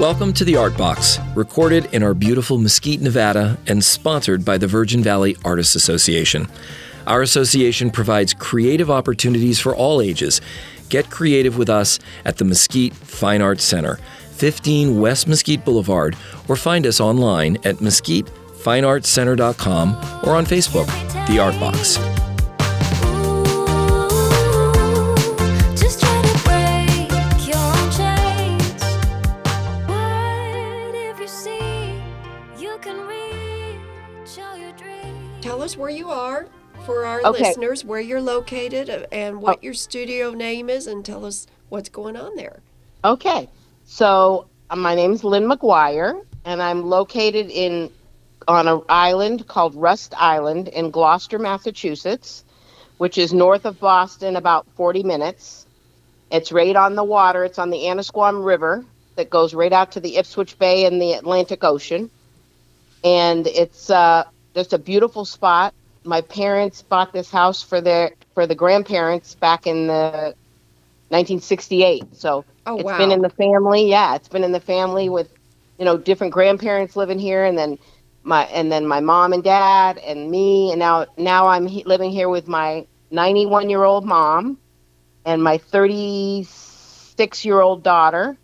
Welcome to the Art Box, recorded in our beautiful Mesquite, Nevada, and sponsored by the Virgin Valley Artists Association. Our association provides creative opportunities for all ages. Get creative with us at the Mesquite Fine Arts Center, 15 West Mesquite Boulevard, or find us online at mesquitefineartscenter.com or on Facebook, The Art Box. Us where you are for our Okay. listeners, where you're located, uh, and what your studio name is, and tell us what's going on there. Okay, so uh, my name's Lynn Maguire, and I'm located in on an island called Rust Island in Gloucester, Massachusetts, which is north of Boston, about 40 minutes. It's right on the water. It's on the Annisquam River that goes right out to the Ipswich Bay and the Atlantic Ocean, and it's uh, just a beautiful spot. My parents bought this house for their for the grandparents back in the 1968. So Oh, it's wow. been in the family. Yeah, it's been in the family with, you know, different grandparents living here, and then my and then my mom and dad and me, and now now I'm he- living here with my 91 year old mom and my 36 year old daughter,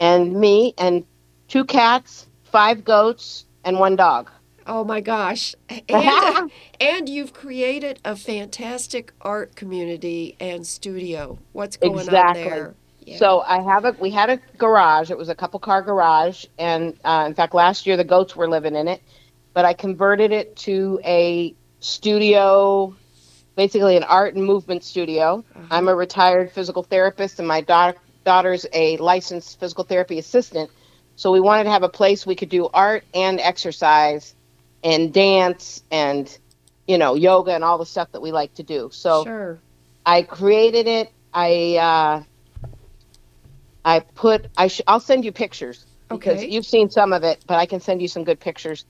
and me and two cats, five goats, and one dog. Oh my gosh. And, and you've created a fantastic art community and studio. What's going Exactly. on there? Yeah. So I have a we had a garage. It was a couple car garage, and uh, in fact, last year the goats were living in it. But I converted it to a studio, basically an art and movement studio. I'm a retired physical therapist, and my daughter daughter's a licensed physical therapy assistant. So we wanted to have a place we could do art and exercise, and dance, and you know yoga and all the stuff that we like to do. So. sure. I created it. I uh, I put. I sh- I'll send you pictures because Okay. you've seen some of it, but I can send you some good pictures.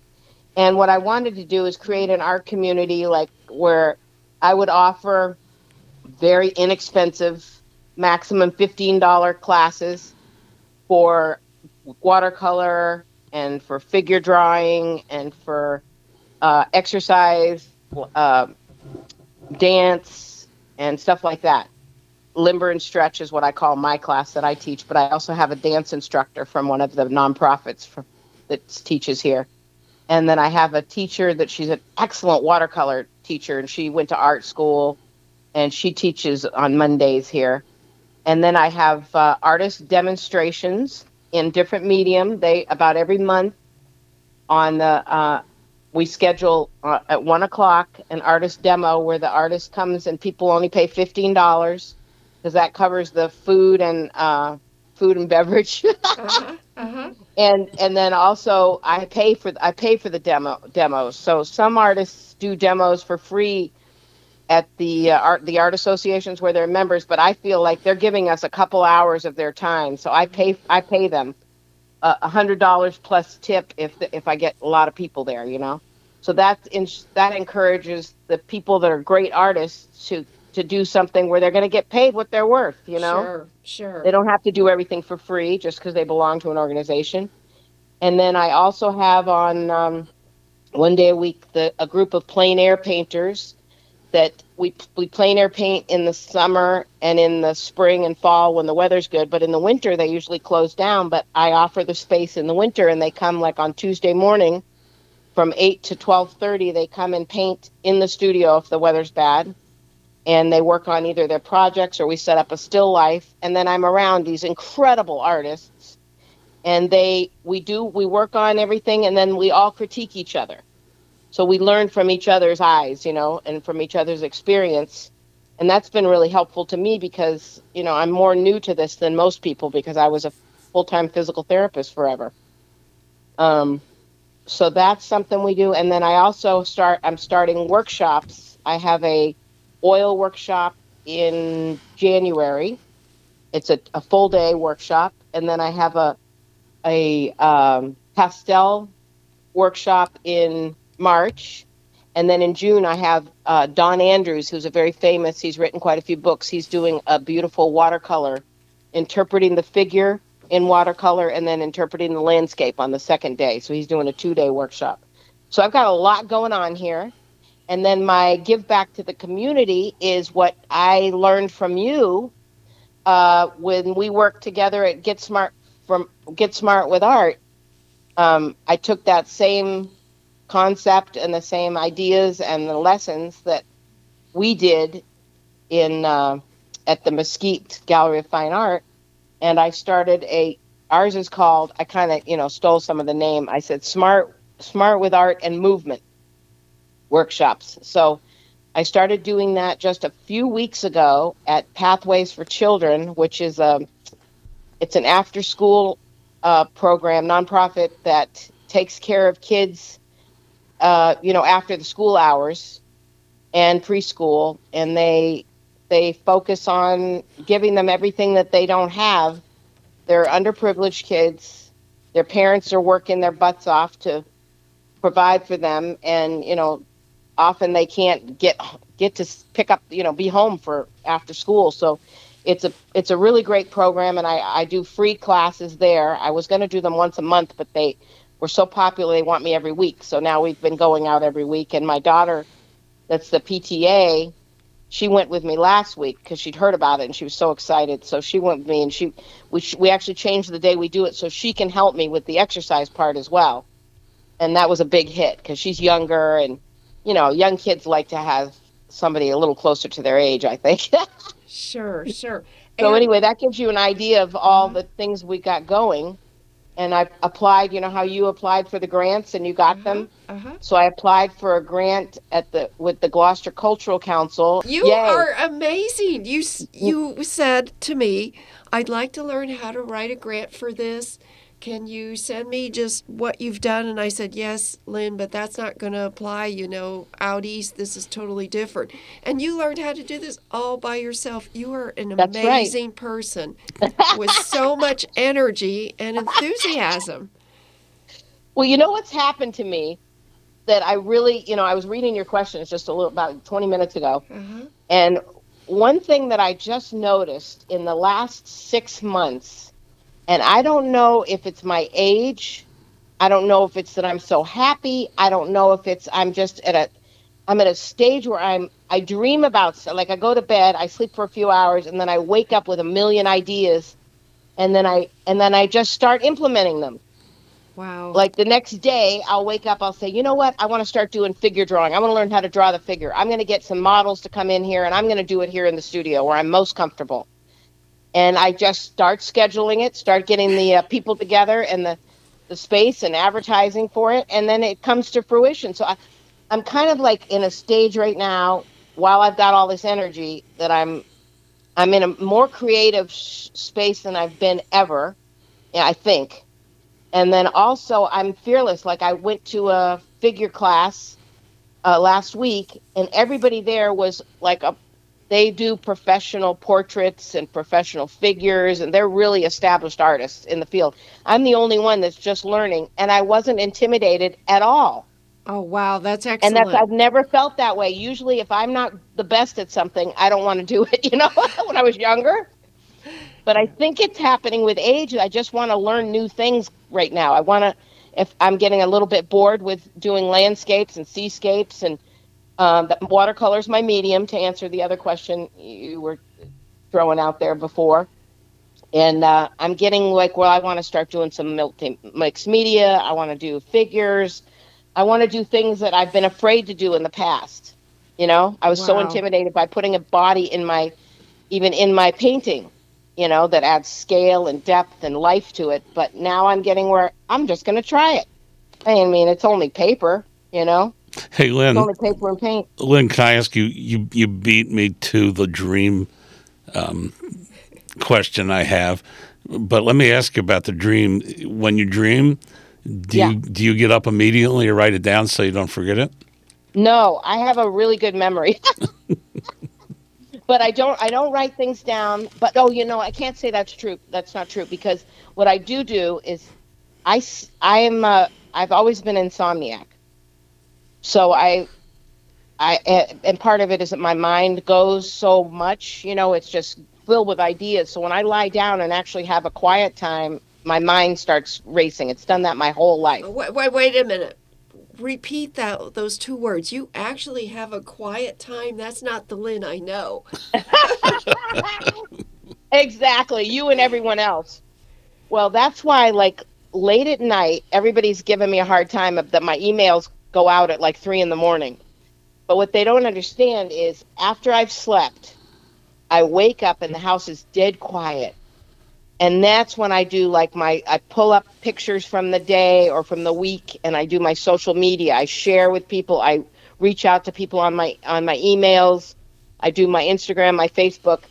And what I wanted to do is create an art community, like where I would offer very inexpensive, maximum fifteen dollar classes for watercolor and for figure drawing and for uh, exercise, uh, dance, and stuff like that. Limber and stretch is what I call my class that I teach, but I also have a dance instructor from one of the nonprofits for, that teaches here. And then I have a teacher that she's an excellent watercolor teacher, and she went to art school, and she teaches on Mondays here. And then I have uh, artist demonstrations in different medium. They about every month on the uh, we schedule uh, at one o'clock an artist demo where the artist comes and people only pay fifteen dollars because that covers the food and uh, food and beverage Uh-huh. Uh-huh. and and then also I pay for I pay for the demo demos. So some artists do demos for free at the uh, art the art associations where they're members, but I feel like they're giving us a couple hours of their time. So I pay I pay them a hundred dollars plus tip if the, if I get a lot of people there, you know. So that's in, that encourages the people that are great artists to to do something where they're going to get paid what they're worth, you know. Sure. Sure. They don't have to do everything for free just because they belong to an organization. And then I also have on um, one day a week the, a group of plein air painters that we we plein air paint in the summer and in the spring and fall when the weather's good. But in the winter they usually close down. But I offer the space in the winter, and they come like on Tuesday morning from eight to twelve thirty. They come and paint in the studio if the weather's bad and they work on either their projects or we set up a still life and then i'm around these incredible artists and they we do we work on everything and then we all critique each other so we learn from each other's eyes you know and from each other's experience. And that's been really helpful to me because you know i'm more new to this than most people because i was a full-time physical therapist forever. Um, so that's something we do. And then i also start i'm starting workshops. I have a oil workshop in january. It's a, a full day workshop. And then i have a a um, pastel workshop in march and then in june i have uh, don andrews who's a very famous he's written quite a few books he's doing a beautiful watercolor interpreting the figure in watercolor and then interpreting the landscape on the second day. So he's doing a two day workshop. So I've got a lot going on here. And then my give back to the community is what I learned from you uh, when we worked together at Get Smart from Get Smart with Art. Um, I took that same concept and the same ideas and the lessons that we did in uh, at the Mesquite Gallery of Fine Art, and I started a. Ours is called. I kind of you know stole some of the name. I said smart smart with art and movement workshops. So I started doing that just a few weeks ago at Pathways for Children, which is a it's an after school uh, program nonprofit that takes care of kids uh, you know after the school hours and preschool and they they focus on giving them everything that they don't have. They're underprivileged kids. Their parents are working their butts off to provide for them and you know often they can't get get to pick up you know be home for after school. So it's a it's a really great program and i i do free classes there. I was going to do them once a month but they were so popular they want me every week. So now we've been going out every week. And my daughter that's the pta she went with me last week because she'd heard about it and she was so excited. So she went with me and she we, we actually changed the day we do it so she can help me with the exercise part as well. And that was a big hit because she's younger and you know young kids like to have somebody a little closer to their age i think. So Sure, sure. And- anyway that gives you an idea of all mm-hmm. the things we got going and i applied you know how you applied for the grants and you got them Uh-huh. so i applied for a grant at the with the gloucester cultural council You Yay. are amazing. You you said to me, "I'd like to learn how to write a grant for this. Can you send me just what you've done?" And I said, "Yes, Lynn, but that's not going to apply. You know, out east, this is totally different." And you learned how to do this all by yourself. You are an That's right. amazing person with so much energy and enthusiasm. Well, you know what's happened to me that I really, you know, I was reading your questions just a little about 20 minutes ago. Uh-huh. And one thing that I just noticed in the last six months, and I don't know if it's my age, I don't know if it's that I'm so happy, I don't know if it's I'm just at a I'm at a stage where I'm I dream about so- like I go to bed, I sleep for a few hours, and then I wake up with a million ideas, and then I and then I just start implementing them. Wow. like the next day i'll wake up i'll say you know what? I want to start doing figure drawing. I want to learn how to draw the figure. I'm going to get some models to come in here and i'm going to do it here in the studio where i'm most comfortable and i just start scheduling it start getting the uh, people together and the the space and advertising for it and then it comes to fruition. So I, i'm kind of like in a stage right now while i've got all this energy that i'm i'm in a more creative sh- space than i've been ever i think. And then also i'm fearless. Like i went to a figure class uh, last week and everybody there was like a they do professional portraits and professional figures and they're really established artists in the field. I'm the only one that's just learning and i wasn't intimidated at all. Oh, wow. That's and excellent. that's i've never felt that way. Usually if i'm not the best at something i don't want to do it you know when i was younger. But i think it's happening with age. I just want to learn new things right now. I want to if i'm getting a little bit bored with doing landscapes and seascapes and um, the watercolor is my medium to answer the other question you were throwing out there before and uh, i'm getting like well i want to start doing some mixed media i want to do figures I want to do things that I've been afraid to do in the past. You know, I was so intimidated by putting a body in my, even in my painting, you know, that adds scale and depth and life to it. But now I'm getting where I'm just going to try it. I mean, it's only paper, you know, Hey, it's Lynn. only paper and paint. Lynn, can I ask you? You you beat me to the dream um, question I have, but let me ask you about the dream. When you dream, do Yeah. you do you get up immediately or write it down so you don't forget it? No, I have a really good memory. but I don't I don't write things down. But oh, you know, I can't say that's true. That's not true because what I do do is I I am uh, I've always been insomniac. So I I and part of it is that my mind goes so much, you know, it's just filled with ideas. So when I lie down and actually have a quiet time, my mind starts racing. It's done that my whole life. Wait, wait, wait a minute. Repeat that those two words. You actually have a quiet time. That's not the Lynn I know. Exactly, you and everyone else. Well, that's why, like, late at night, everybody's giving me a hard time of that my emails go out at like three in the morning. But what they don't understand is after I've slept, I wake up and the house is dead quiet. And that's when I do like my, I pull up pictures from the day or from the week and I do my social media. I share with people. I reach out to people on my, on my emails. I do my Instagram, my Facebook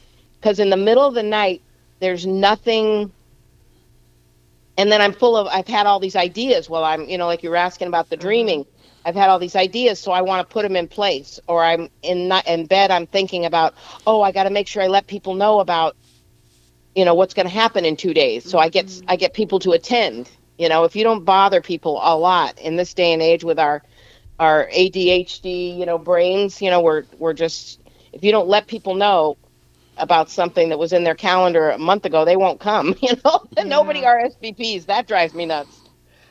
because in the middle of the night there's nothing and then i'm full of i've had all these ideas. Well i'm you know like you were asking about the mm-hmm. dreaming. I've had all these ideas so i want to put them in place. Or i'm in not in bed i'm thinking about oh i got to make sure i let people know about you know what's going to happen in two days. So i get i mm-hmm. get people to attend. You know if you don't bother people a lot in this day and age with our our adhd you know brains you know we're we're just if you don't let people know about something that was in their calendar a month ago, they won't come. You know, and nobody RSVPs. That drives me nuts.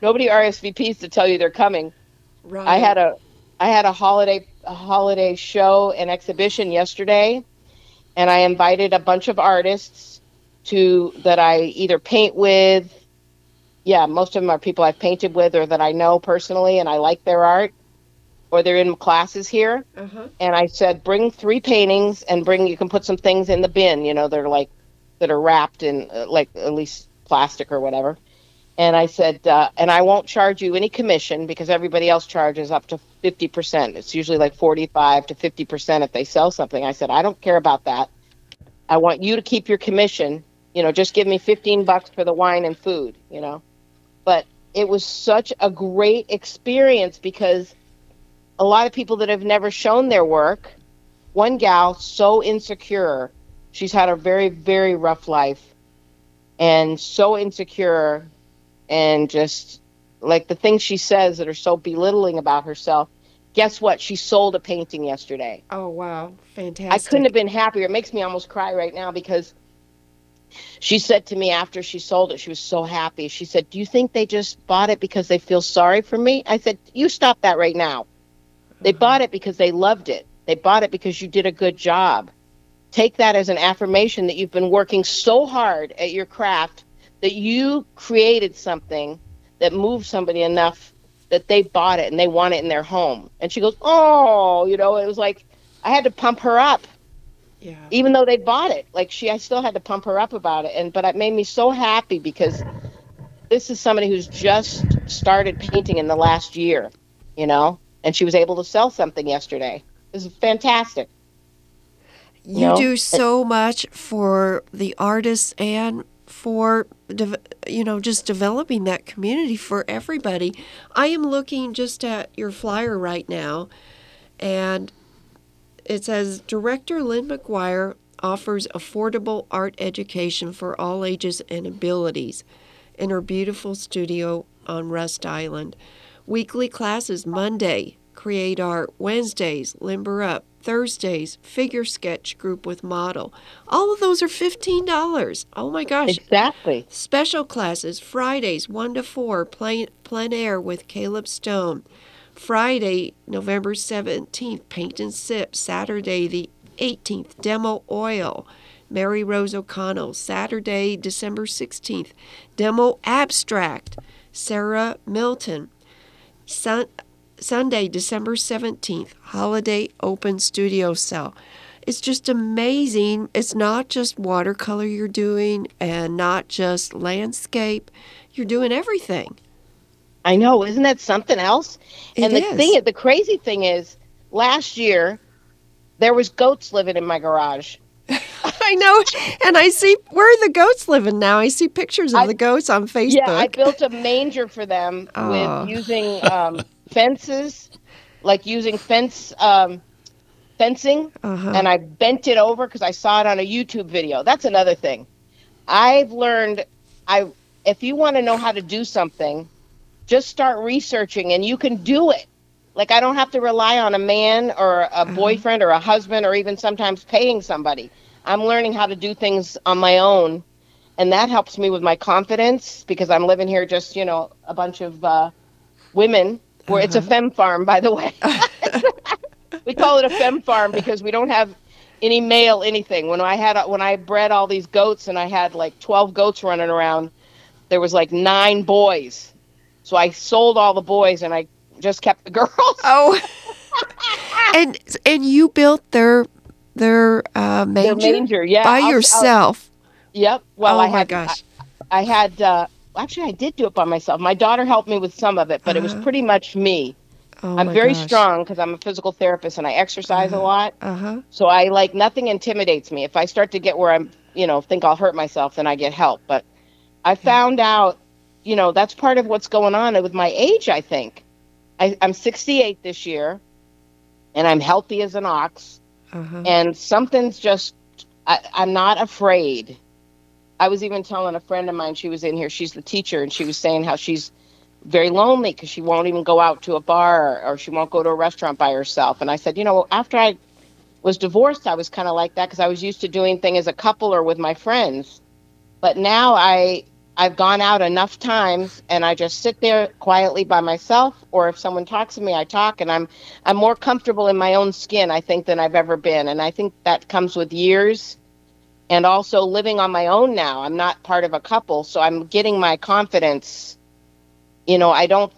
Nobody RSVPs to tell you they're coming. Right. I had a, I had a holiday, a holiday show and exhibition yesterday, and I invited a bunch of artists to that I either paint with. Yeah, most of them are people I've painted with or that I know personally, and I like their art, or they're in classes here Uh-huh. and I said, bring three paintings and bring. You can put some things in the bin. You know, they're like that are wrapped in uh, like at least plastic or whatever. And I said, uh, and I won't charge you any commission because everybody else charges up to fifty percent. It's usually like forty-five to fifty percent if they sell something. I said, I don't care about that. I want you to keep your commission. You know, just give me fifteen bucks for the wine and food. You know, but it was such a great experience because a lot of people that have never shown their work. One gal, so insecure, she's had a very, very rough life and so insecure and just like the things she says that are so belittling about herself. Guess what? She sold a painting yesterday. Oh wow, fantastic! I couldn't have been happier. It makes me almost cry right now because she said to me after she sold it, she was so happy. She said, Do you think they just bought it because they feel sorry for me? I said, You stop that right now. They bought it because they loved it. They bought it because you did a good job. Take that as an affirmation that you've been working so hard at your craft that you created something that moved somebody enough that they bought it and they want it in their home. And she goes, Oh, you know, it was like I had to pump her up Yeah. even though they bought it like she i still had to pump her up about it and but it made me so happy because this is somebody who's just started painting in the last year you know and she was able to sell something yesterday this is fantastic You No. do so much for the artists and for you know just developing that community for everybody. I am looking just at your flyer right now, and it says Director Lynn Maguire offers affordable art education for all ages and abilities in her beautiful studio on Rust Island. Weekly classes Monday, Create Art, Wednesdays, Limber Up, Thursdays, Figure Sketch Group with Model. All of those are $15. Oh my gosh. exactly Special classes Fridays 1 to 4, plein, plein air with Caleb Stone. Friday, November 17th, Paint and Sip. Saturday, the 18th, Demo Oil. Mary Rose O'Connell. Saturday, December 16th, Demo Abstract. Sarah Milton. Sun, Sunday, December 17th, Holiday Open Studio Cell. It's just amazing. It's not just watercolor you're doing and not just landscape. You're doing everything. i know isn't that something else It and the is. thing the crazy thing is last year there was goats living in my garage I know. And I see where are the goats living now? I see pictures of I- the goats on Facebook. Yeah, I built a manger for them Oh. with using um, fences, like using fence um, fencing, Uh-huh. and I bent it over because I saw it on a YouTube video. That's another thing. I've learned I if you want to know how to do something, just start researching and you can do it. Like I don't have to rely on a man or a boyfriend or a husband or even sometimes paying somebody. I'm learning how to do things on my own, and that helps me with my confidence because I'm living here just you know a bunch of uh, women. Where it's a fem farm, by the way. we call it a fem farm because we don't have any male anything. When I had when I bred all these goats and I had like 12 goats running around, there was like nine boys. So I sold all the boys and I just kept the girls. Oh. and and you built their their uh, Their manger, manger, yeah. by I'll- I'll- yourself. Yep. Well, oh I my had gosh. I, I had uh, actually I did do it by myself. My daughter helped me with some of it, but it was Uh-huh. pretty much me. oh I'm very gosh. strong because I'm a physical therapist and I exercise a lot. Uh huh. So I like nothing intimidates me. If I start to get where I'm, you know, think I'll hurt myself, then I get help. But I found out, you know, that's part of what's going on with my age. I think I, I'm 68 this year, and I'm healthy as an ox. Uh huh. And something's just, I, I'm not afraid. I was even telling a friend of mine, she was in here, she's the teacher, and she was saying how she's very lonely because she won't even go out to a bar or she won't go to a restaurant by herself. And I said, you know, after I was divorced, I was kind of like that because I was used to doing things as a couple or with my friends. But now I I've gone out enough times and I just sit there quietly by myself or if someone talks to me I talk and I'm I'm more comfortable in my own skin I think than I've ever been and I think that comes with years and also living on my own now. I'm not part of a couple, so I'm getting my confidence. You know, I don't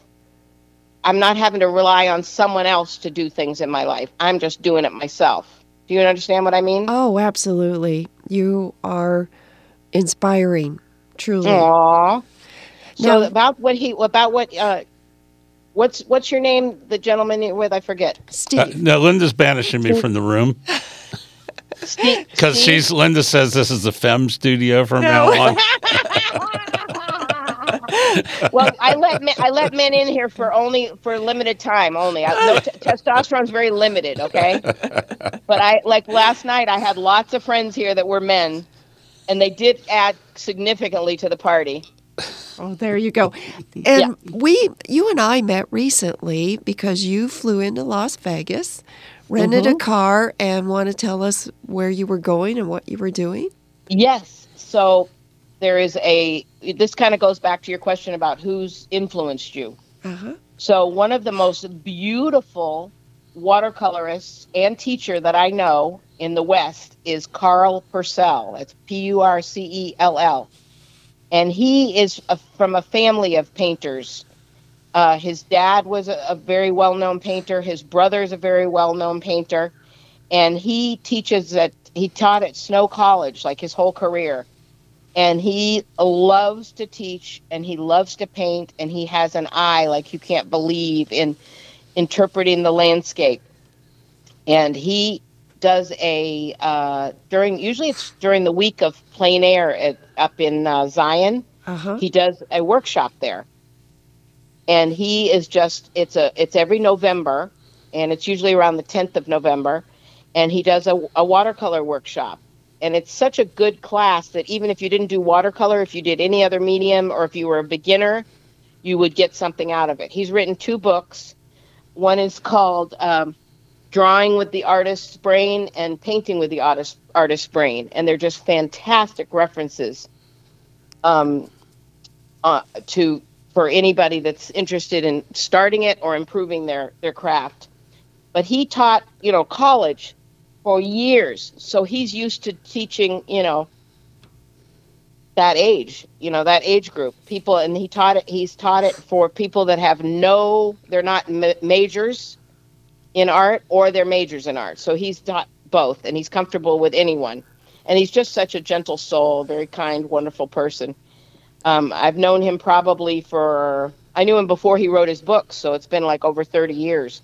I'm not having to rely on someone else to do things in my life. I'm just doing it myself. Do you understand what I mean? Oh, absolutely. You are inspiring, truly. Aww. So Now- about what he about what uh what's what's your name the gentleman you're with I forget. Steve. Uh, no, Linda's banishing me from the room Steve because she's Linda says this is the Fem studio from now on. well, I let men, I let men in here for only for limited time only. I, no, t- testosterone's very limited, okay? But I like last night. I had lots of friends here that were men, and they did add significantly to the party. Oh, there you go. And we, you and I met recently because you flew into Las Vegas, rented a car, and want to tell us where you were going and what you were doing. Yes. So there is a. This kind of goes back to your question about who's influenced you. Uh huh. So one of the most beautiful watercolorists and teacher that I know in the West is Carl Purcell. It's P U R C E L L, and he is a, from a family of painters. Uh, his dad was a, a very well-known painter. His brother is a very well-known painter, and he teaches at he taught at Snow College like his whole career and he loves to teach and he loves to paint and he has an eye like you can't believe in interpreting the landscape. And he does a uh, during usually it's during the week of plein air at, up in uh, zion. Uh huh. he does a workshop there. And he is just it's a it's every november and it's usually around the 10th of november. And he does a, a watercolor workshop. And it's such a good class that even if you didn't do watercolor if you did any other medium or if you were a beginner you would get something out of it. He's written two books one is called um, drawing with the artist's brain and painting with the artist artist's brain and they're just fantastic references um, uh, to for anybody that's interested in starting it or improving their their craft. But he taught, you know, college for years, so he's used to teaching, you know, that age, you know, that age group people, and he taught it. He's taught it for people that have no, they're not ma- majors in art or they're majors in art. So he's taught both, and he's comfortable with anyone. And he's just such a gentle soul, very kind, wonderful person. Um, I've known him probably for, I knew him before he wrote his books, so it's been like over 30 years.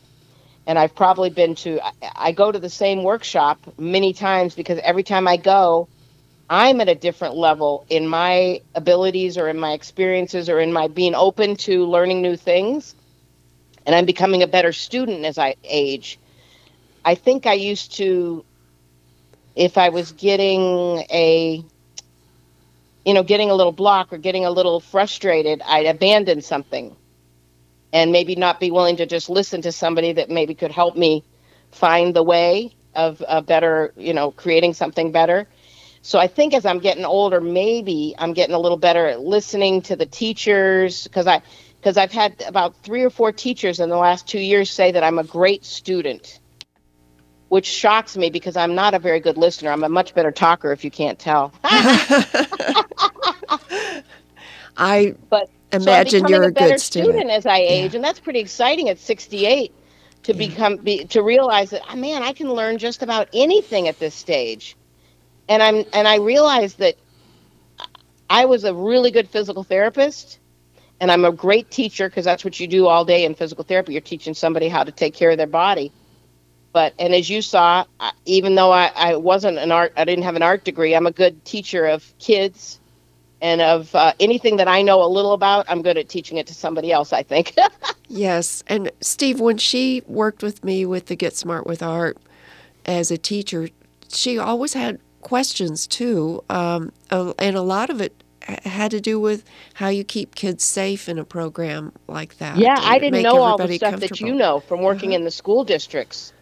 And I've probably been to, I, I go to the same workshop many times because every time I go, I'm at a different level in my abilities or in my experiences or in my being open to learning new things. And I'm becoming a better student as I age. I think I used to, if I was getting a, you know, getting a little block or getting a little frustrated, I'd abandon something and maybe not be willing to just listen to somebody that maybe could help me find the way. of a better, you know, creating something better. So I think as I'm getting older, maybe I'm getting a little better at listening to the teachers because I because I've had about three or four teachers in the last two years say that I'm a great student, which shocks me because I'm not a very good listener. I'm a much better talker if you can't tell. I but so I'm imagine becoming you're a a good student. as I age, and that's pretty exciting at 68 to become be, to realize that oh, man, I can learn just about anything at this stage, and I'm and I realized that I was a really good physical therapist, and I'm a great teacher because that's what you do all day in physical therapy. You're teaching somebody how to take care of their body. But and as you saw, I- even though I, I wasn't an art, I didn't have an art degree. I'm a good teacher of kids and of uh, anything that I know a little about. I'm good at teaching it to somebody else. I think. Yes, and Steve, when she worked with me with the Get Smart with Art as a teacher, she always had questions too, um, and a lot of it had to do with how you keep kids safe in a program like that. yeah, I didn't know all the stuff that you. Uh-huh. know from working in the school districts.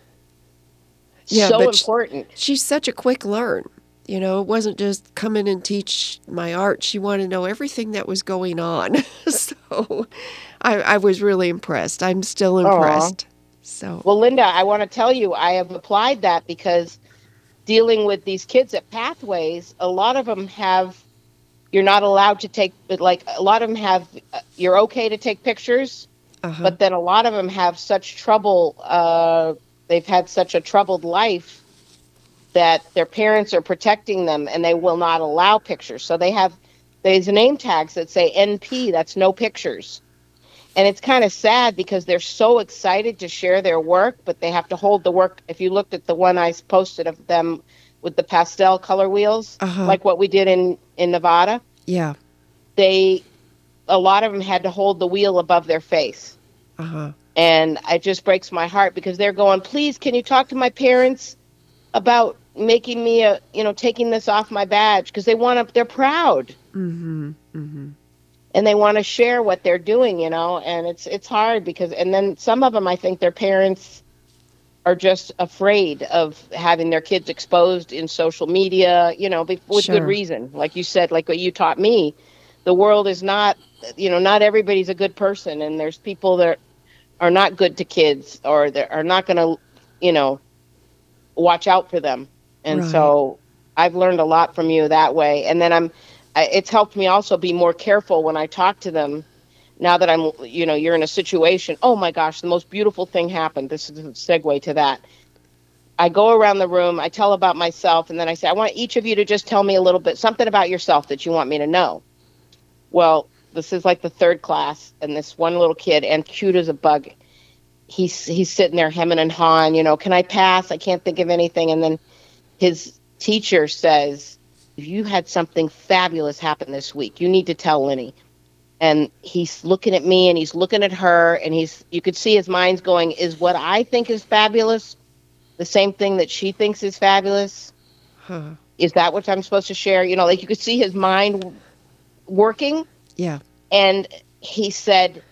Yeah, so important. She's such a quick learn. You know, it wasn't just come in and teach my art. She wanted to know everything that was going on. so I, I was really impressed. I'm still impressed. So Well, Linda, I want to tell you, I have applied that because dealing with these kids at Pathways, a lot of them have, you're not allowed to take, like a lot of them have, uh, you're okay to take pictures, uh-huh. but then a lot of them have such trouble, uh, they've had such a troubled life that their parents are protecting them and they will not allow pictures. So they have, there's name tags that say NP, that's no pictures and it's kind of sad because they're so excited to share their work but they have to hold the work if you looked at the one i posted of them with the pastel color wheels Uh-huh. like what we did in in nevada yeah. they a lot of them had to hold the wheel above their face Uh-huh. and it just breaks my heart because they're going please can you talk to my parents about making me a you know taking this off my badge because they want to they're proud Mhm. Mhm. And they want to share what they're doing you know and it's it's hard because and then some of them i think their parents are just afraid of having their kids exposed in social media you know be- with Sure. good reason like you said like what you taught me the world is not you know not everybody's a good person and there's people that are not good to kids or that are not going to you know watch out for them and Right. so i've learned a lot from you that way and then i'm it's helped me also be more careful when i talk to them now that i'm you know you're in a situation. Oh my gosh the most beautiful thing happened. This is a segue to that. I go around the room i tell about myself and then i say i want each of you to just tell me a little bit something about yourself that you want me to know. Well this is like the third class and this one little kid and cute as a bug he's he's sitting there hemming and hawing you know can i pass? I can't think of anything. And then his teacher says you had something fabulous happen this week. You need to tell lenny. And he's looking at me and he's looking at her and he's you could see his mind's going is what i think is fabulous the same thing that she thinks is fabulous? Huh. is that what i'm supposed to share? You know like you could see his mind working. Yeah. and he said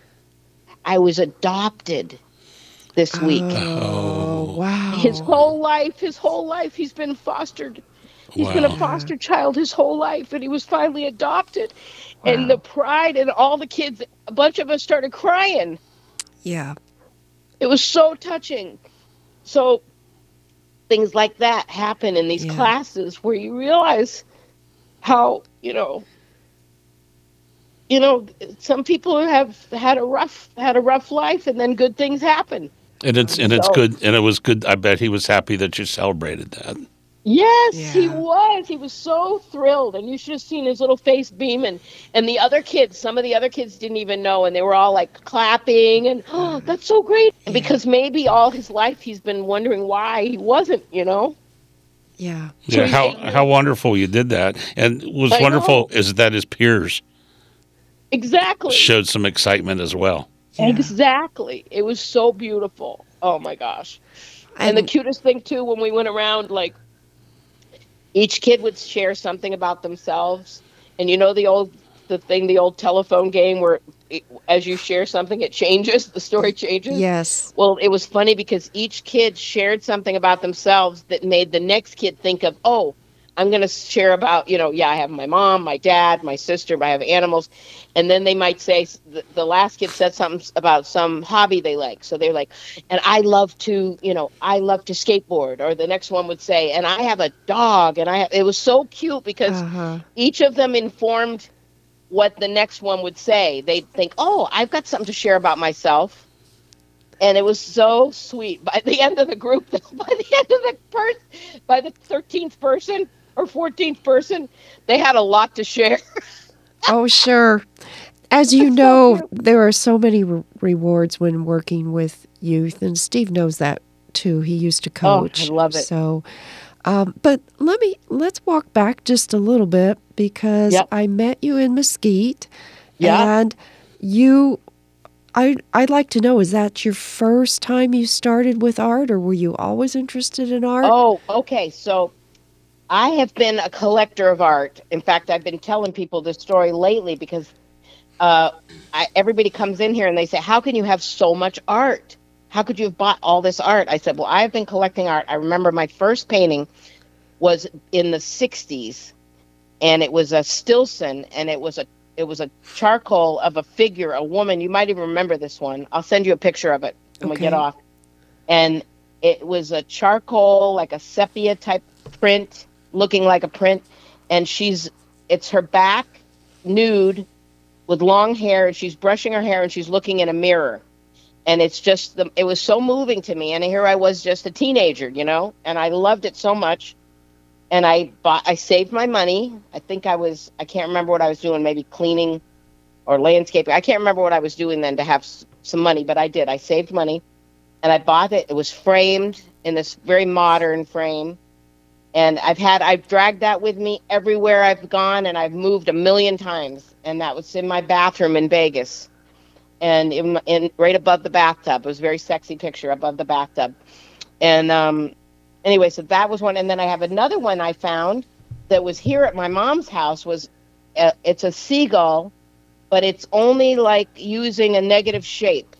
i was adopted this week. Oh, oh. wow. his whole life his whole life he's been fostered He's been a foster child his whole life, and he was finally adopted. And the pride and all the kids, a bunch of us started crying. Yeah. It was so touching. So things like that happen in these Yeah. classes where you realize how, you know, you know, some people have had a rough had a rough life and then good things happen. And it's and it's good and it was good. I bet he was happy that you celebrated that. Yes, he was. He was so thrilled, and you should have seen his little face beaming. And the other kids, some of the other kids didn't even know, and they were all like clapping and, oh, that's so great. And Because maybe all his life he's been wondering why he wasn't, you know. Yeah. So Yeah, he- how how wonderful you did that. And what was I wonderful is that his peers Exactly. showed some excitement as well. Exactly. It was so beautiful. Oh my gosh. And, the cutest thing too, when we went around, like each kid would share something about themselves, and you know the old the thing, the old telephone game where it, as you share something, it changes, the story changes. Yes. Well, it was funny because each kid shared something about themselves that made the next kid think of, oh, I'm going to share about, you know, yeah, I have my mom, my dad, my sister, I have animals. And then they might say, the, the last kid said something about some hobby they like. So they're like, and I love to, you know, I love to skateboard. Or the next one would say, and I have a dog. And I have, it was so cute because Uh-huh. each of them informed what the next one would say. They'd think, oh, I've got something to share about myself. And it was so sweet. By the end of the group, by the end of the person, by the 13th person or 14th person, they had a lot to share. Oh, sure. As you know, there are so many re- rewards when working with youth, and Steve knows that too. He used to coach. Oh, I love it. So, um, but let me let's walk back just a little bit because Yep. I met you in Mesquite, Yeah. and you. I I'd like to know is that your first time you started with art, or were you always interested in art? Oh, okay. So I have been a collector of art. In fact, I've been telling people this story lately because uh, I, everybody comes in here and they say, How can you have so much art? How could you have bought all this art? I said, Well, I've been collecting art. I remember my first painting was in the 60s and it was a Stilson and it was a it was a charcoal of a figure, a woman. You might even remember this one. I'll send you a picture of it when we get off. And it was a charcoal, like a sepia type print, looking like a print. And she's, it's her back nude with long hair, and she's brushing her hair and she's looking in a mirror. And it's just, the, it was so moving to me. And here I was just a teenager, you know, and I loved it so much. And I bought, I saved my money. I think I was, I can't remember what I was doing, maybe cleaning or landscaping. I can't remember what I was doing then to have some money, but I did. I saved money and I bought it. It was framed in this very modern frame. And I've had, I've dragged that with me everywhere I've gone and I've moved a million times. And that was in my bathroom in Vegas and in, in right above the bathtub. It was a very sexy picture above the bathtub. And um, anyway, so that was one. And then I have another one I found that was here at my mom's house was uh, it's a seagull, but it's only like using a negative shape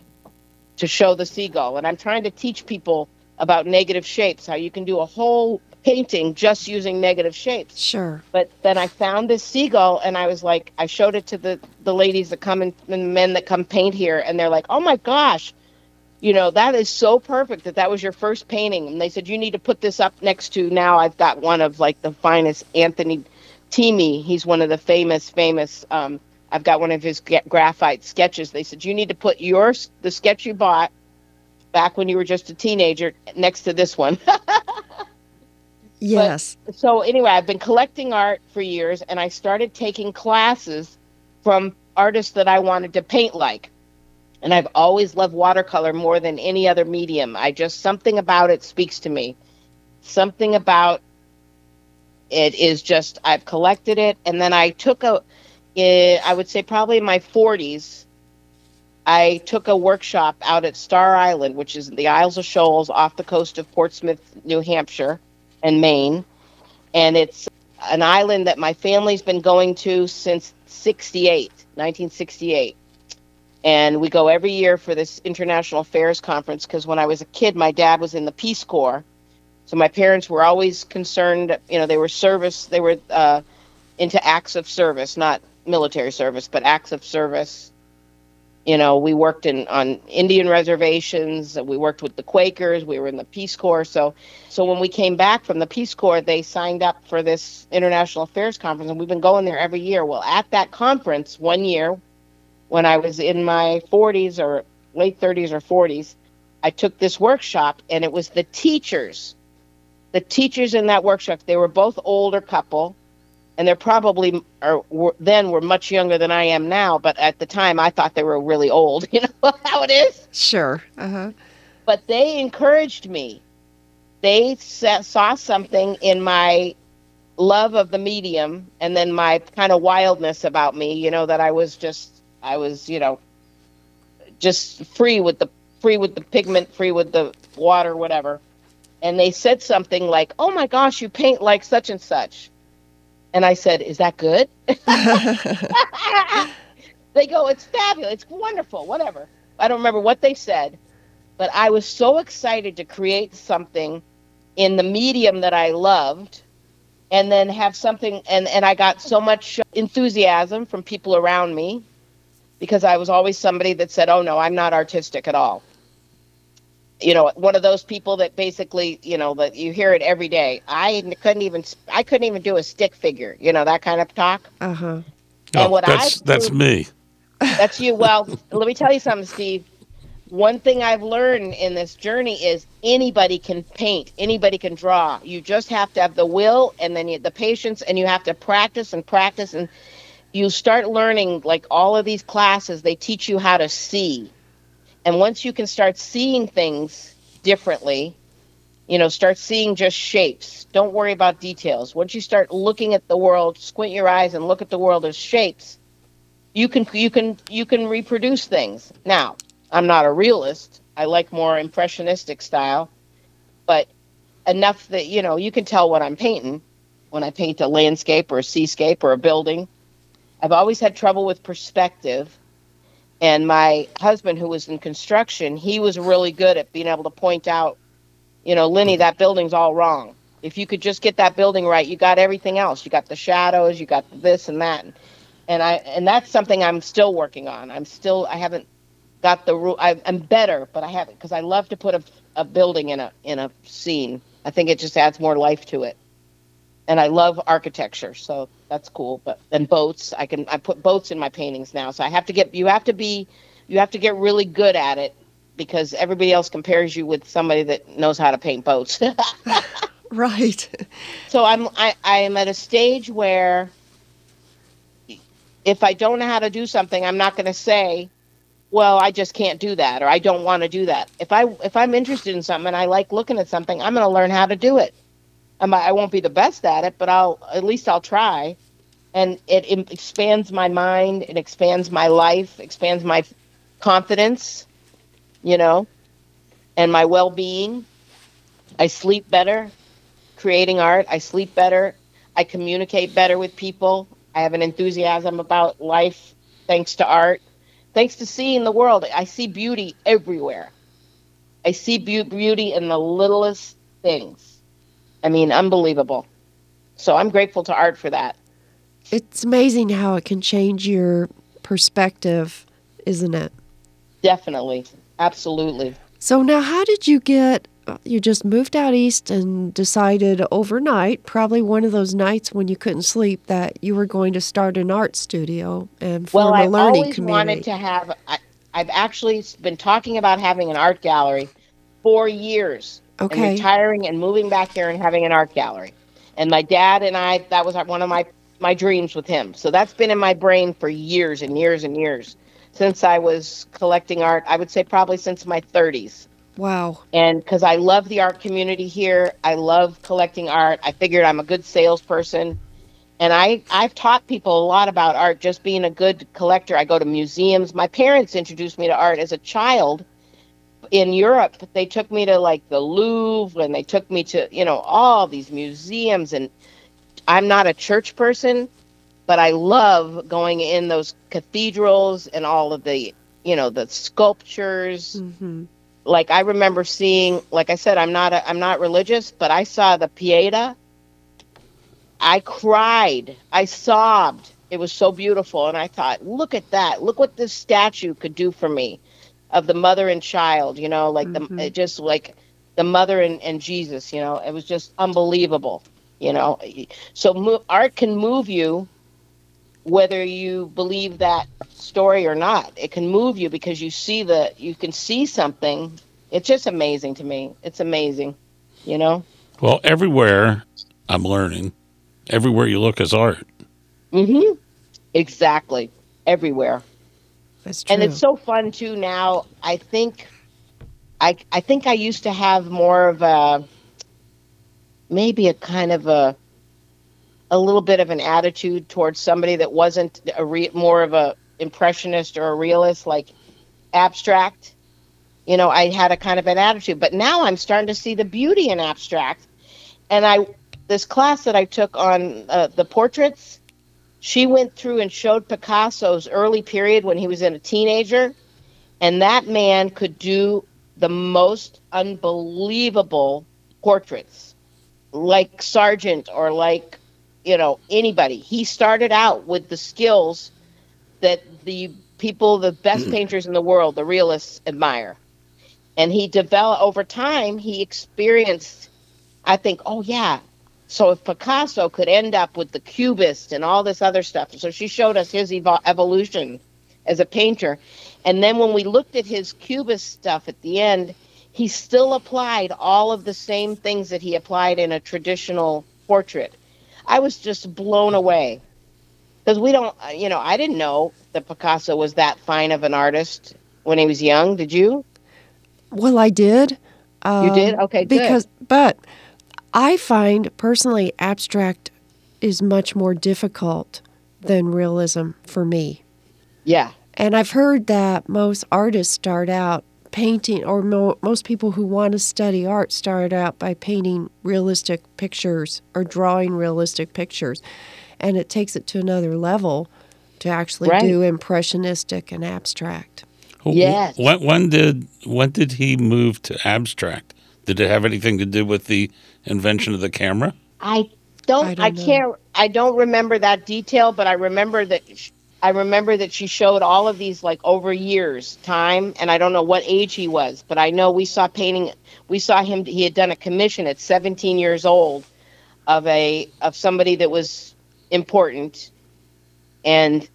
to show the seagull. And I'm trying to teach people about negative shapes, how you can do a whole painting just using negative shapes. Sure. But then I found this seagull and I was like, I showed it to the, the ladies that come and the men that come paint here. And they're like, oh my gosh, you know, that is so perfect that that was your first painting. And they said, you need to put this up next to now I've got one of like the finest Anthony Thieme. He's one of the famous, famous, um, I've got one of his graphite sketches. They said, you need to put yours, the sketch you bought back when you were just a teenager next to this one. Yes. so anyway, I've been collecting art for years, and I started taking classes from artists that I wanted to paint like. And I've always loved watercolor more than any other medium. I just something about it speaks to me. Something about it is just I've collected it, and then I took a, eh, would say probably in my 40s. I took a workshop out at Star Island, which is the Isles of Shoals off the coast of Portsmouth, New Hampshire and Maine. And it's an island that my family's been going to since 68, 1968. And we go every year for this International Affairs Conference because when I was a kid, my dad was in the Peace Corps. So my parents were always concerned, you know, they were service, they were uh, into acts of service, not military service, but acts of service. You know, we worked in on Indian reservations, we worked with the Quakers, we were in the Peace Corps. So so when we came back from the Peace Corps, they signed up for this International Affairs Conference, and we've been going there every year. Well, at that conference, one year, when I was in my 40s or late 30s or 40s, I took this workshop, and it was the teachers. The teachers in that workshop, they were both older couple, and they're probably or were, then were much younger than I am now. But at the time, I thought they were really old. You know how it is Sure. Uh-huh. but they encouraged me. They sa- saw something in my love of the medium and then my kind of wildness about me, you know, that I was just, I was, you know, just free with the, free with the pigment, free with the water, whatever. And they said something like, oh my gosh, you paint like such and such. And I said, Is that good? they go, It's fabulous. It's wonderful. Whatever. I don't remember what they said, but I was so excited to create something in the medium that I loved and then have something and, and I got so much enthusiasm from people around me because I was always somebody that said, "Oh no, I'm not artistic at all." You know, one of those people that basically, you know, that you hear it every day. I couldn't even I couldn't even do a stick figure, you know, that kind of talk. Uh huh. Oh, what that's I that's proved- me. That's you. Well, let me tell you something, Steve. One thing I've learned in this journey is anybody can paint, anybody can draw. You just have to have the will and then you, the patience, and you have to practice and practice. And you start learning, like all of these classes, they teach you how to see. And once you can start seeing things differently, you know, start seeing just shapes. Don't worry about details. Once you start looking at the world, squint your eyes and look at the world as shapes, you can you can you can reproduce things. Now, I'm not a realist. I like more impressionistic style, but enough that you know you can tell what I'm painting when I paint a landscape or a seascape or a building. I've always had trouble with perspective. And my husband, who was in construction, he was really good at being able to point out, you know, Lenny, that building's all wrong. If you could just get that building right, you got everything else. You got the shadows, you got this and that. And I and that's something I'm still working on. I'm still I haven't got the rule. I'm better, but I haven't because I love to put a, a building in a in a scene. I think it just adds more life to it. And I love architecture, so that's cool. But and boats, I can I put boats in my paintings now. So I have to get you have to be you have to get really good at it because everybody else compares you with somebody that knows how to paint boats. Right. so I'm I, I am at a stage where if I don't know how to do something, I'm not going to say, "Well, I just can't do that," or "I don't want to do that." If I if I'm interested in something and I like looking at something, I'm going to learn how to do it. I might, I won't be the best at it, but I'll at least I'll try, and it, it expands my mind, it expands my life, expands my confidence, you know, and my well-being. I sleep better creating art. I sleep better. I communicate better with people. I have an enthusiasm about life thanks to art. Thanks to seeing the world. I see beauty everywhere. I see beau- beauty in the littlest things. I mean, unbelievable. So I'm grateful to art for that. It's amazing how it can change your perspective, isn't it? Definitely. Absolutely. So now, how did you get? Uh, you just moved out east and decided overnight, probably one of those nights when you couldn't sleep, that you were going to start an art studio and form Well, a I've learning always wanted to have. I, I've actually been talking about having an art gallery for years. And Okay. retiring and moving back here and having an art gallery. And my dad and I, that was one of my my dreams with him. So that's been in my brain for years and years and years since I was collecting art. I would say probably since my 30s Wow. and because I love the art community here, I love collecting art. I figured I'm a good salesperson, and I I've taught people a lot about art. Just being a good collector, I go to museums. My parents introduced me to art as a child. In Europe, they took me to like the Louvre, and they took me to you know all these museums. And I'm not a church person, but I love going in those cathedrals and all of the you know the sculptures hmm like I remember seeing, like I said, I'm not a, I'm not religious, but I saw the Pieta. I cried. I sobbed. It was so beautiful, and I thought, look at that! Look what this statue could do for me, of the mother and child. You know, like Mhm. the it just like the mother and, and Jesus. You know, it was just unbelievable. You know, so mo- art can move you, whether you believe that story or not. It can move you because you see the you can see something. It's just amazing to me. It's amazing, you know. Well, everywhere I'm learning, everywhere you look is art. Mm Mhm. Exactly. Everywhere. That's true. And it's so fun too now. I think I I think I used to have more of a maybe a kind of a a little bit of an attitude towards somebody that wasn't a re, more of a impressionist or a realist like abstract. You know, I had a kind of an attitude, but now I'm starting to see the beauty in abstract. And I this class that I took on uh, the portraits, she went through and showed Picasso's early period when he was in a teenager, and that man could do the most unbelievable portraits, like Sargent or like you know anybody. He started out with the skills that the people, the best hmm. painters in the world, the realists admire, and he developed over time. He experienced, I think, oh yeah. So if Picasso could end up with the cubist and all this other stuff, so she showed us his evo- evolution as a painter, and then when we looked at his cubist stuff at the end, he still applied all of the same things that he applied in a traditional portrait. I was just blown away because we don't, uh, you know, I didn't know that Picasso was that fine of an artist when he was young. Did you? Well, I did. You did? Um, Okay, good. Because, but I find personally abstract is much more difficult than realism for me. Yeah. And I've heard that most artists start out painting, or mo- most people who want to study art start out by painting realistic pictures or drawing realistic pictures. And it takes it to another level to actually Right. do impressionistic and abstract. Oh, yes. When, when did when did he move to abstract? Did it have anything to do with the invention of the camera? I don't. I I, don't know. can't. I don't remember that detail, but I remember that. I remember that she showed all of these like over years time, and I don't know what age he was, but I know we saw painting. We saw him. He had done a commission at 17 years old of a of somebody that was important, and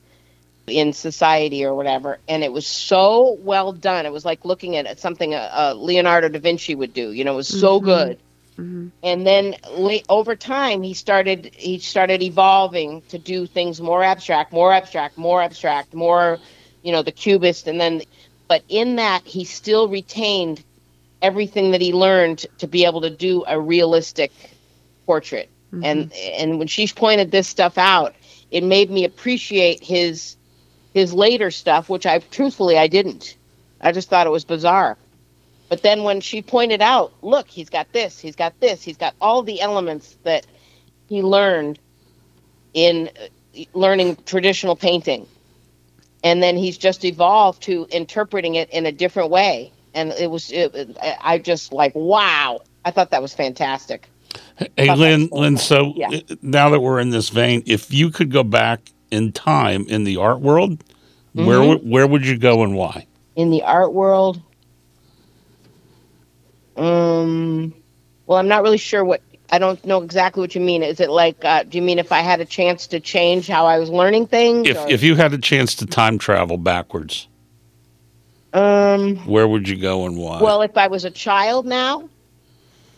in society or whatever, and it was so well done. It was like looking at something uh, uh, Leonardo da Vinci would do. You know, it was so good and then late, over time he started he started evolving to do things more abstract more abstract more abstract more you know the cubist and then but in that he still retained everything that he learned to be able to do a realistic portrait and and when she pointed this stuff out it made me appreciate his his later stuff which i truthfully i didn't i just thought it was bizarre but then when she pointed out, look, he's got this, he's got this, he's got all the elements that he learned in uh, learning traditional painting. And then he's just evolved to interpreting it in a different way. And it was, it, I just like, wow. I thought that was fantastic. Hey, Lynn. Lynn. So Yeah. uh, now that we're in this vein, if you could go back in time in the art world, where Mm-hmm. would where would you go and why? In the art world, um, well, I'm not really sure what, I don't know exactly what you mean. Is it like, uh, do you mean if I had a chance to change how I was learning things? If or- if you had a chance to time travel backwards, um, where would you go and why? Well, if I was a child now,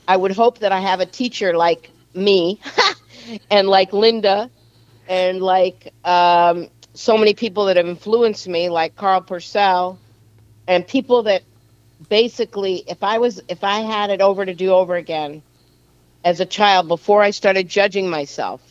I would hope that I have a teacher like me and like Linda and like um, so many people that have influenced me, like Carl Purcell, and people that basically, if I was, if I had it over to do over again as a child before I started judging myself,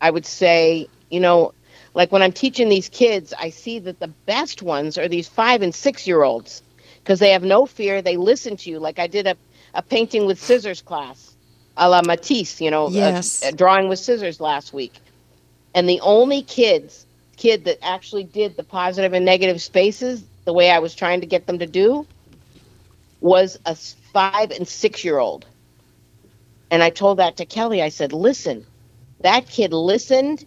I would say, you know, like when I'm teaching these kids, I see that the best ones are these five and six year olds because they have no fear. They listen to you. Like I did a, a painting with scissors class, a la Matisse, you know, a- a, drawing with scissors last week. And the only kids, kid that actually did the positive and negative spaces the way I was trying to get them to do was a five and six year old. And I told that to Kelly. I said, listen, that kid listened,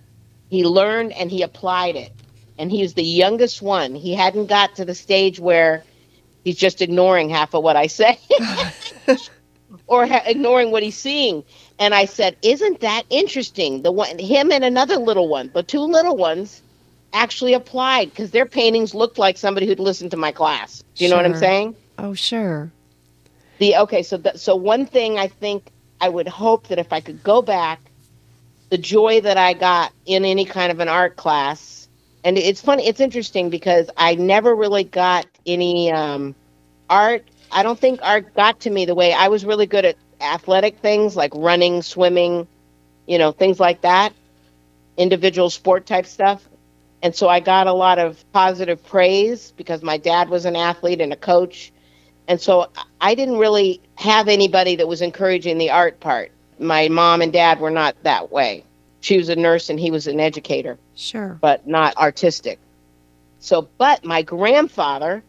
he learned, and he applied it. And he was the youngest one. He hadn't got to the stage where he's just ignoring half of what I say or ha- ignoring what he's seeing. And I said, "Isn't that interesting? The one, him and another little one, the two little ones, actually applied because their paintings looked like somebody who'd listened to my class. Do you know what I'm saying? Oh, sure. The okay, so the, so one thing I think I would hope that if I could go back, the joy that I got in any kind of an art class, and it's funny, it's interesting because I never really got any um, art. I don't think art got to me the way I was really good at athletic things like running, swimming, you know, things like that, individual sport type stuff. And so I got a lot of positive praise because my dad was an athlete and a coach. And so I didn't really have anybody that was encouraging the art part. my mom and dad were not that way. She was a nurse and he was an educator, Sure. but not artistic. So, but my grandfather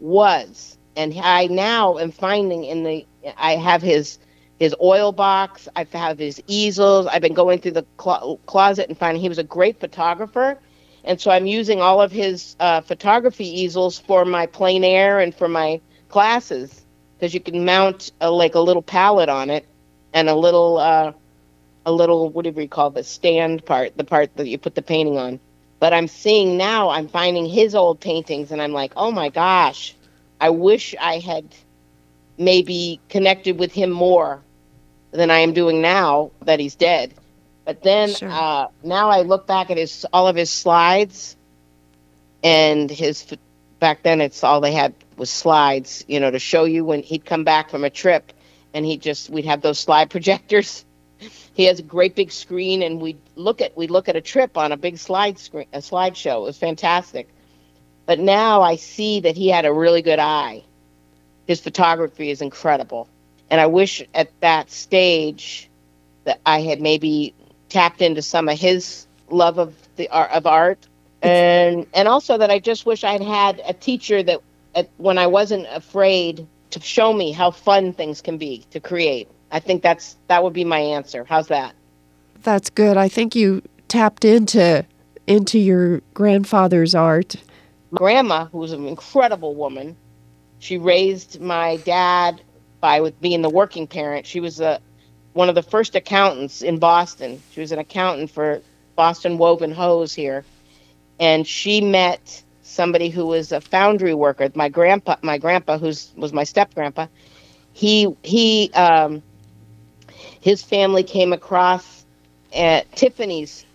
was, and I now am finding in the, I have his his oil box. I have his easels. I've been going through the clo- closet and finding he was a great photographer, and so I'm using all of his uh, photography easels for my plein air and for my classes because you can mount a, like a little palette on it and a little uh, a little whatever you call the stand part, the part that you put the painting on. But I'm seeing now, I'm finding his old paintings, and I'm like, oh my gosh, I wish I had maybe connected with him more than I am doing now that he's dead. But then Sure. uh, now I look back at his all of his slides, and his back then it's all they had was slides, you know, to show you when he'd come back from a trip, and he just we'd have those slide projectors. He has a great big screen, and we look at we look at a trip on a big slide screen, a slideshow. It was fantastic. But now I see that he had a really good eye. His photography is incredible, and I wish at that stage that I had maybe tapped into some of his love of the art of art, and and also that I just wish I'd had a teacher that at, when I wasn't afraid to show me how fun things can be to create. I think that's that would be my answer. How's that? That's good. I think you tapped into into your grandfather's art. grandma, who was an incredible woman, she raised my dad by with being the working parent. She was a one of the first accountants in Boston. She was an accountant for Boston Woven Hose here, and she met somebody who was a foundry worker. My grandpa, my grandpa, who's was my step grandpa, he he um, his family came across at Tiffany's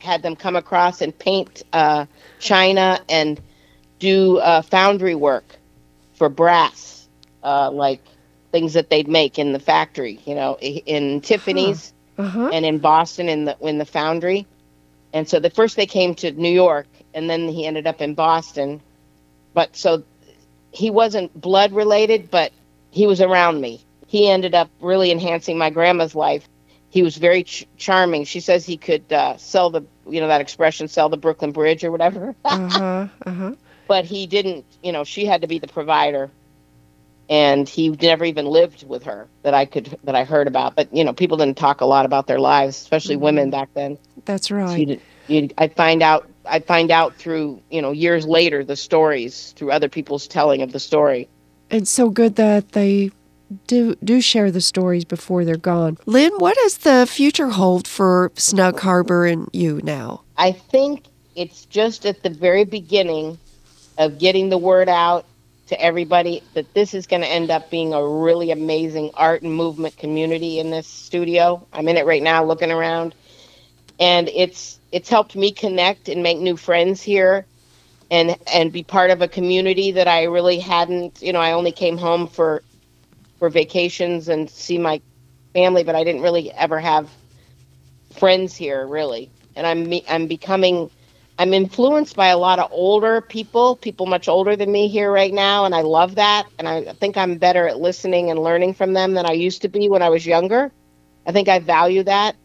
had them come across and paint uh, china and do uh, foundry work for brass, uh, like things that they'd make in the factory, you know, in Tiffany's Uh huh. and in Boston in the in the foundry. And so the first they came to New York, and then he ended up in Boston. But so he wasn't blood related, but he was around me. He ended up really enhancing my grandma's life. He was very ch- charming. She says he could uh, sell the, you know, that expression, sell the Brooklyn Bridge or whatever. Uh huh. Uh huh. but he didn't you know she had to be the provider and he never even lived with her that i could that i heard about but you know people didn't talk a lot about their lives especially mm-hmm. women back then That's right. you did, you, i find out i find out through you know years later the stories through other people's telling of the story It's so good that they do do share the stories before they're gone. Lynn, what does the future hold for Snug Harbor and you now? I think it's just at the very beginning of getting the word out to everybody that this is going to end up being a really amazing art and movement community in this studio. I'm in it right now looking around and it's it's helped me connect and make new friends here and and be part of a community that I really hadn't, you know, I only came home for for vacations and see my family, but I didn't really ever have friends here really and I'm I'm becoming I'm influenced by a lot of older people, people much older than me here right now, and I love that. And I think I'm better at listening and learning from them than I used to be when I was younger. I think I value that.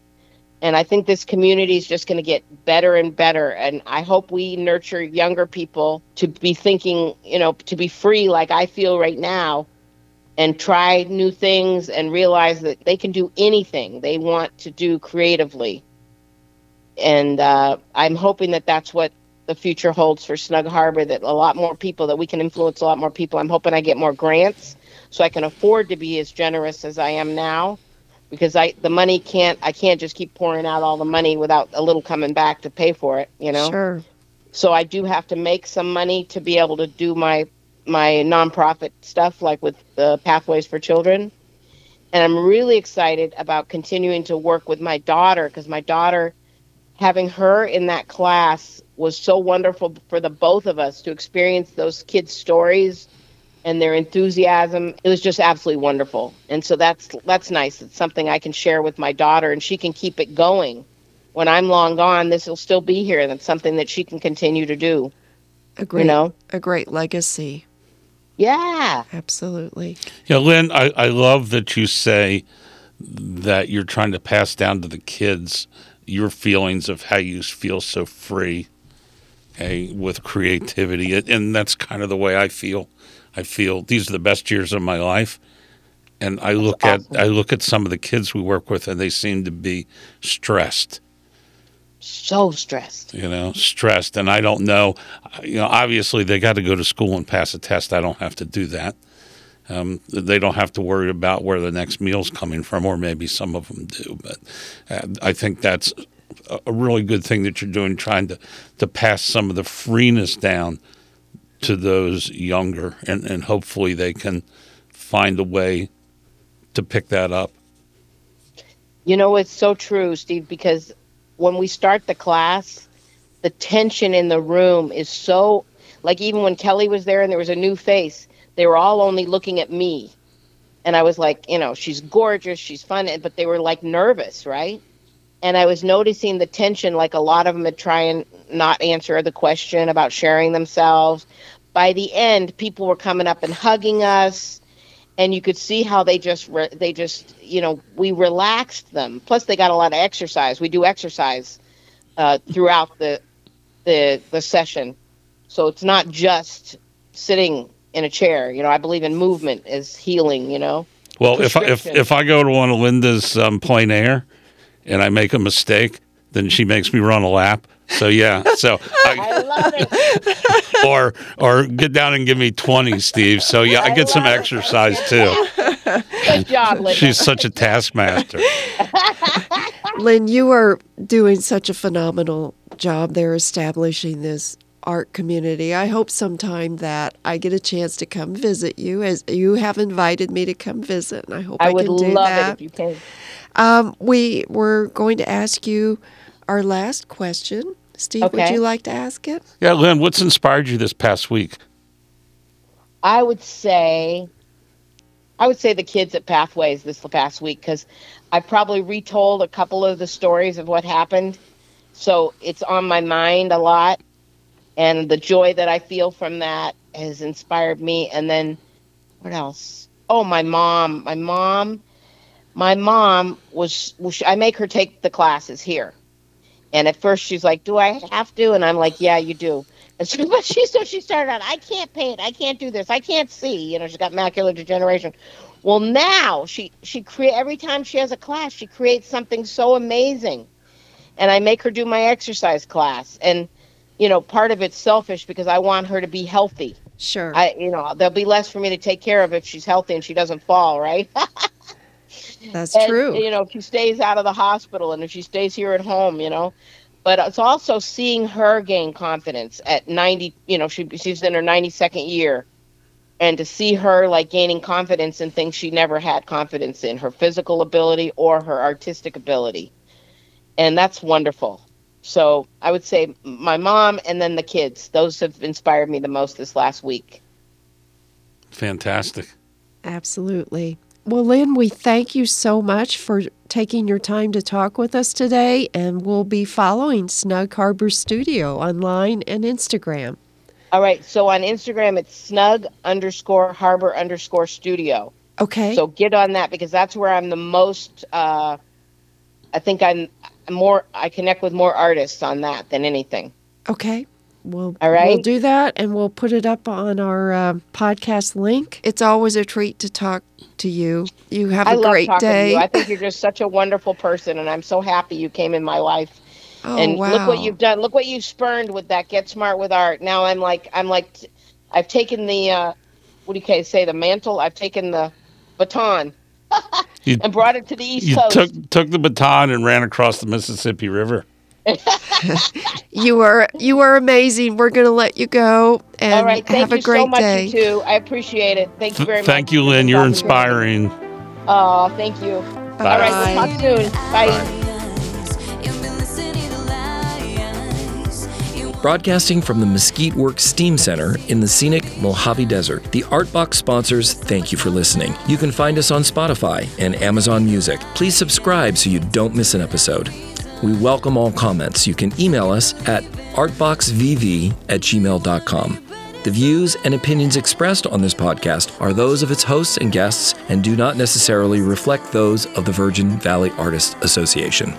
And I think this community is just going to get better and better. And I hope we nurture younger people to be thinking, you know, to be free like I feel right now and try new things and realize that they can do anything they want to do creatively and uh, I'm hoping that that's what the future holds for Snug Harbor. That a lot more people, that we can influence a lot more people. I'm hoping I get more grants so I can afford to be as generous as I am now, because I the money can't I can't just keep pouring out all the money without a little coming back to pay for it. You know. Sure. So I do have to make some money to be able to do my my nonprofit stuff, like with the Pathways for Children. And I'm really excited about continuing to work with my daughter because my daughter, having her in that class was so wonderful for the both of us to experience those kids' stories and their enthusiasm. It was just absolutely wonderful. And so that's that's nice. It's something I can share with my daughter and she can keep it going. When I'm long gone, this will still be here. and it's something that she can continue to do. A great, know? a great legacy. Yeah. Absolutely. Yeah, Lynn, I, I love that you say that you're trying to pass down to the kids your feelings of how you feel so free okay, with creativity. And- And that's kind of the way I feel. I feel these are the best years of my life. And I look at I look at some of the kids we work with and they seem to be stressed So stressed. you know, stressed. And I don't know, you know, obviously they got to go to school and pass a test. I don't have to do that. Um, they don't have to worry about where the next meal's coming from, or maybe some of them do. But uh, I think that's a- really good thing that you're doing, trying to, to pass some of the freeness down to those younger, and, and hopefully they can find a way to pick that up. You know, it's so true, Steve, because when we start the class, the tension in the room is so like even when Kelly was there and there was a new face, they were all only looking at me. And I was like, you know, she's gorgeous, she's fun, but they were like nervous, right? And I was noticing the tension, like a lot of them would try and not answer the question about sharing themselves. By the end, people were coming up and hugging us and you could see how they just re- they just you know we relaxed them plus they got a lot of exercise we do exercise uh, throughout the the the session so it's not just sitting in a chair you know i believe in movement as healing you know Well, if I, if if I go to one of Linda's um, plein air and I make a mistake, then she makes me run a lap. So yeah, so I, i love it or or get down and give me twenty, Steve. So yeah, I get some it. exercise too. good job Linda. She's such a taskmaster. Lynn, you are doing such a phenomenal job there establishing this art community. I hope sometime that I get a chance to come visit you as you have invited me to come visit and I hope I, i would can do love that. it if you can Um, we were going to ask you our last question. Steve, okay. would you like to ask it? Yeah, Lynn, what's inspired you this past week? I would say, I would say the kids at Pathways this past week because I probably retold a couple of the stories of what happened, so it's on my mind a lot, and the joy that I feel from that has inspired me. And then, what else? Oh, my mom, my mom, my mom was. I make her take the classes here, and at first she's like, "Do I have to?" And I'm like, "Yeah, you do." And so, but she so she started out, I can't paint, I can't do this, I can't see. You know, she's got macular degeneration. Well, now she she create every time she has a class, she creates something so amazing, and I make her do my exercise class. And you know, part of it's selfish because I want her to be healthy. Sure. I you know there'll be less for me to take care of if she's healthy and she doesn't fall, right? That's And, true. You know, if she stays out of the hospital and if she stays here at home, you know. But it's also seeing her gain confidence at 90, you know, she, she's in her 92nd year. And to see her like gaining confidence in things she never had confidence in, her physical ability or her artistic ability. And that's wonderful. So I would say my mom and then the kids, those have inspired me the most this last week. Fantastic. Absolutely. Well, Lynn, we thank you so much for taking your time to talk with us today, and we'll be following Snug Harbor Studio online and Instagram. All right. So on Instagram, it's snug underscore harbor underscore studio. Okay. So get on that because that's where I'm the most. Uh, I think I'm more. I connect with more artists on that than anything. okay. We'll, All right. we'll do that and we'll put it up on our um podcast link. It's always a treat to talk to you. You have a I love great talking day. to you. I think you're just such a wonderful person, and I'm so happy you came in my life. oh, and wow. look what you've done. Look what you've spurned with that. Get smart with art. Now I'm like I'm like I've taken the uh, what do you guys say the mantle. I've taken the baton You- and brought it to the East You Coast. took took the baton and ran across the Mississippi River. You are you are amazing. We're going to let you go and All right. Thank have you a great so much, day. you too. I appreciate it. Thank you very much. Thank you, Lynn. You're inspiring. Oh, thank you. All right. We'll talk soon. Bye. Broadcasting from the Mesquite Works Steam Center in the scenic Mojave Desert, the Artbox sponsors thank you for listening. You can find us on Spotify and Amazon Music. Please subscribe so you don't miss an episode. We welcome all comments. You can email us at artboxvv at gmail.com. The views and opinions expressed on this podcast are those of its hosts and guests and do not necessarily reflect those of the Virgin Valley Artists Association.